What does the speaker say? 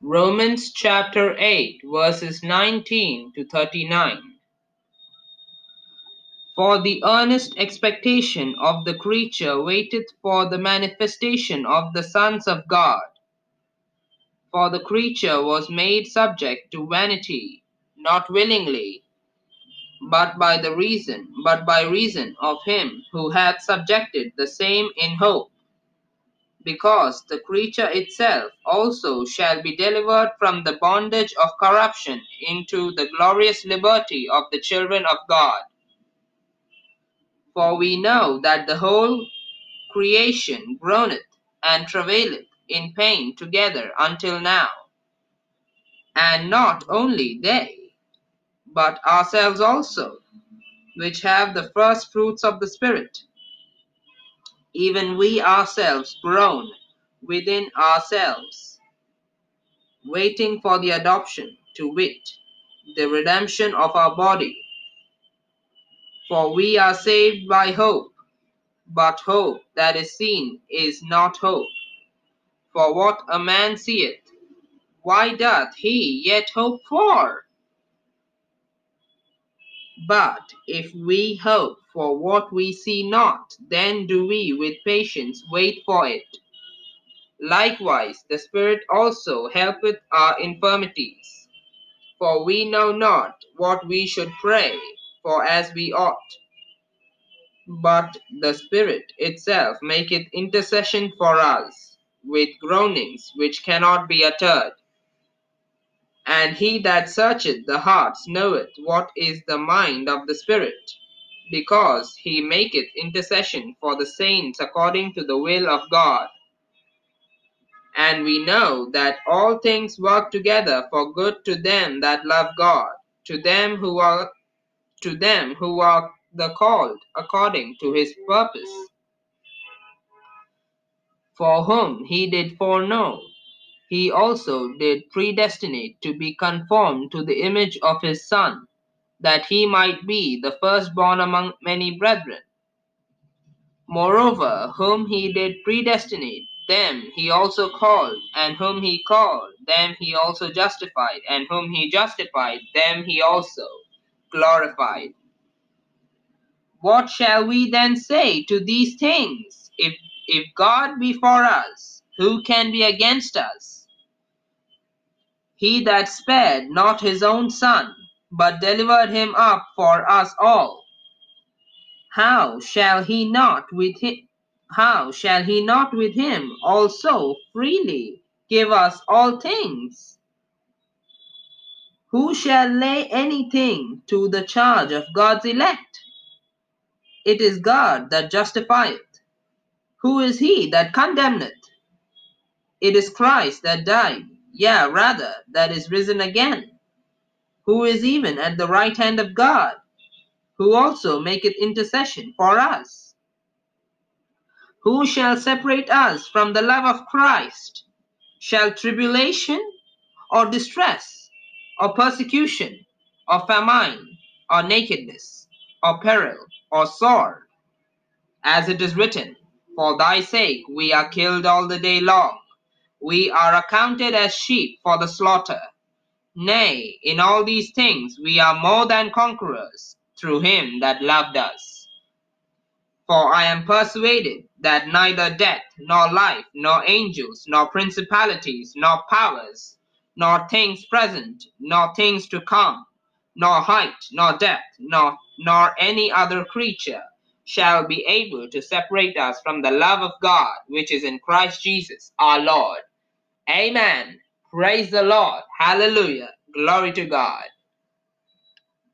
Romans chapter 8, verses 19 to 39. For the earnest expectation of the creature waiteth for the manifestation of the sons of God. For the creature was made subject to vanity, not willingly, but by the reason, but by reason of him who hath subjected the same in hope because the creature itself also shall be delivered from the bondage of corruption into the glorious liberty of the children of God. For we know that the whole creation groaneth and travaileth in pain together until now. And not only they, but ourselves also, which have the first fruits of the Spirit, even we ourselves groan within ourselves, waiting for the adoption, to wit, the redemption of our body. For we are saved by hope, but hope that is seen is not hope. For what a man seeth, why doth he yet hope for? But if we hope for what we see not, then do we with patience wait for it. Likewise, the Spirit also helpeth our infirmities. For we know not what we should pray for as we ought. But the Spirit itself maketh intercession for us with groanings which cannot be uttered. And he that searcheth the hearts knoweth what is the mind of the Spirit, because he maketh intercession for the saints according to the will of God. And we know that all things work together for good to them that love God, to them who are to them who are the called according to his purpose. For whom he did foreknow, he also did predestinate to be conformed to the image of his Son, that he might be the firstborn among many brethren. Moreover, whom he did predestinate, them he also called, and whom he called, them he also justified, and whom he justified, them he also glorified. What shall we then say to these things? If if God be for us, who can be against us? He that spared not his own son, but delivered him up for us all, how shall he not with him how shall he not with him also freely give us all things? Who shall lay anything to the charge of God's elect? It is God that justifieth. Who is he that condemneth? It is Christ that died, yea, rather, that is risen again, who is even at the right hand of God, who also maketh intercession for us. Who shall separate us from the love of Christ? Shall tribulation, or distress, or persecution, or famine, or nakedness, or peril, or sword? As it is written, For thy sake we are killed all the day long. We are accounted as sheep for the slaughter. Nay, in all these things we are more than conquerors through him that loved us. For I am persuaded that neither death, nor life, nor angels, nor principalities, nor powers, nor things present, nor things to come, nor height, nor depth, nor, nor any other creature shall be able to separate us from the love of God which is in Christ Jesus our Lord. Amen. Praise the Lord. Hallelujah. Glory to God.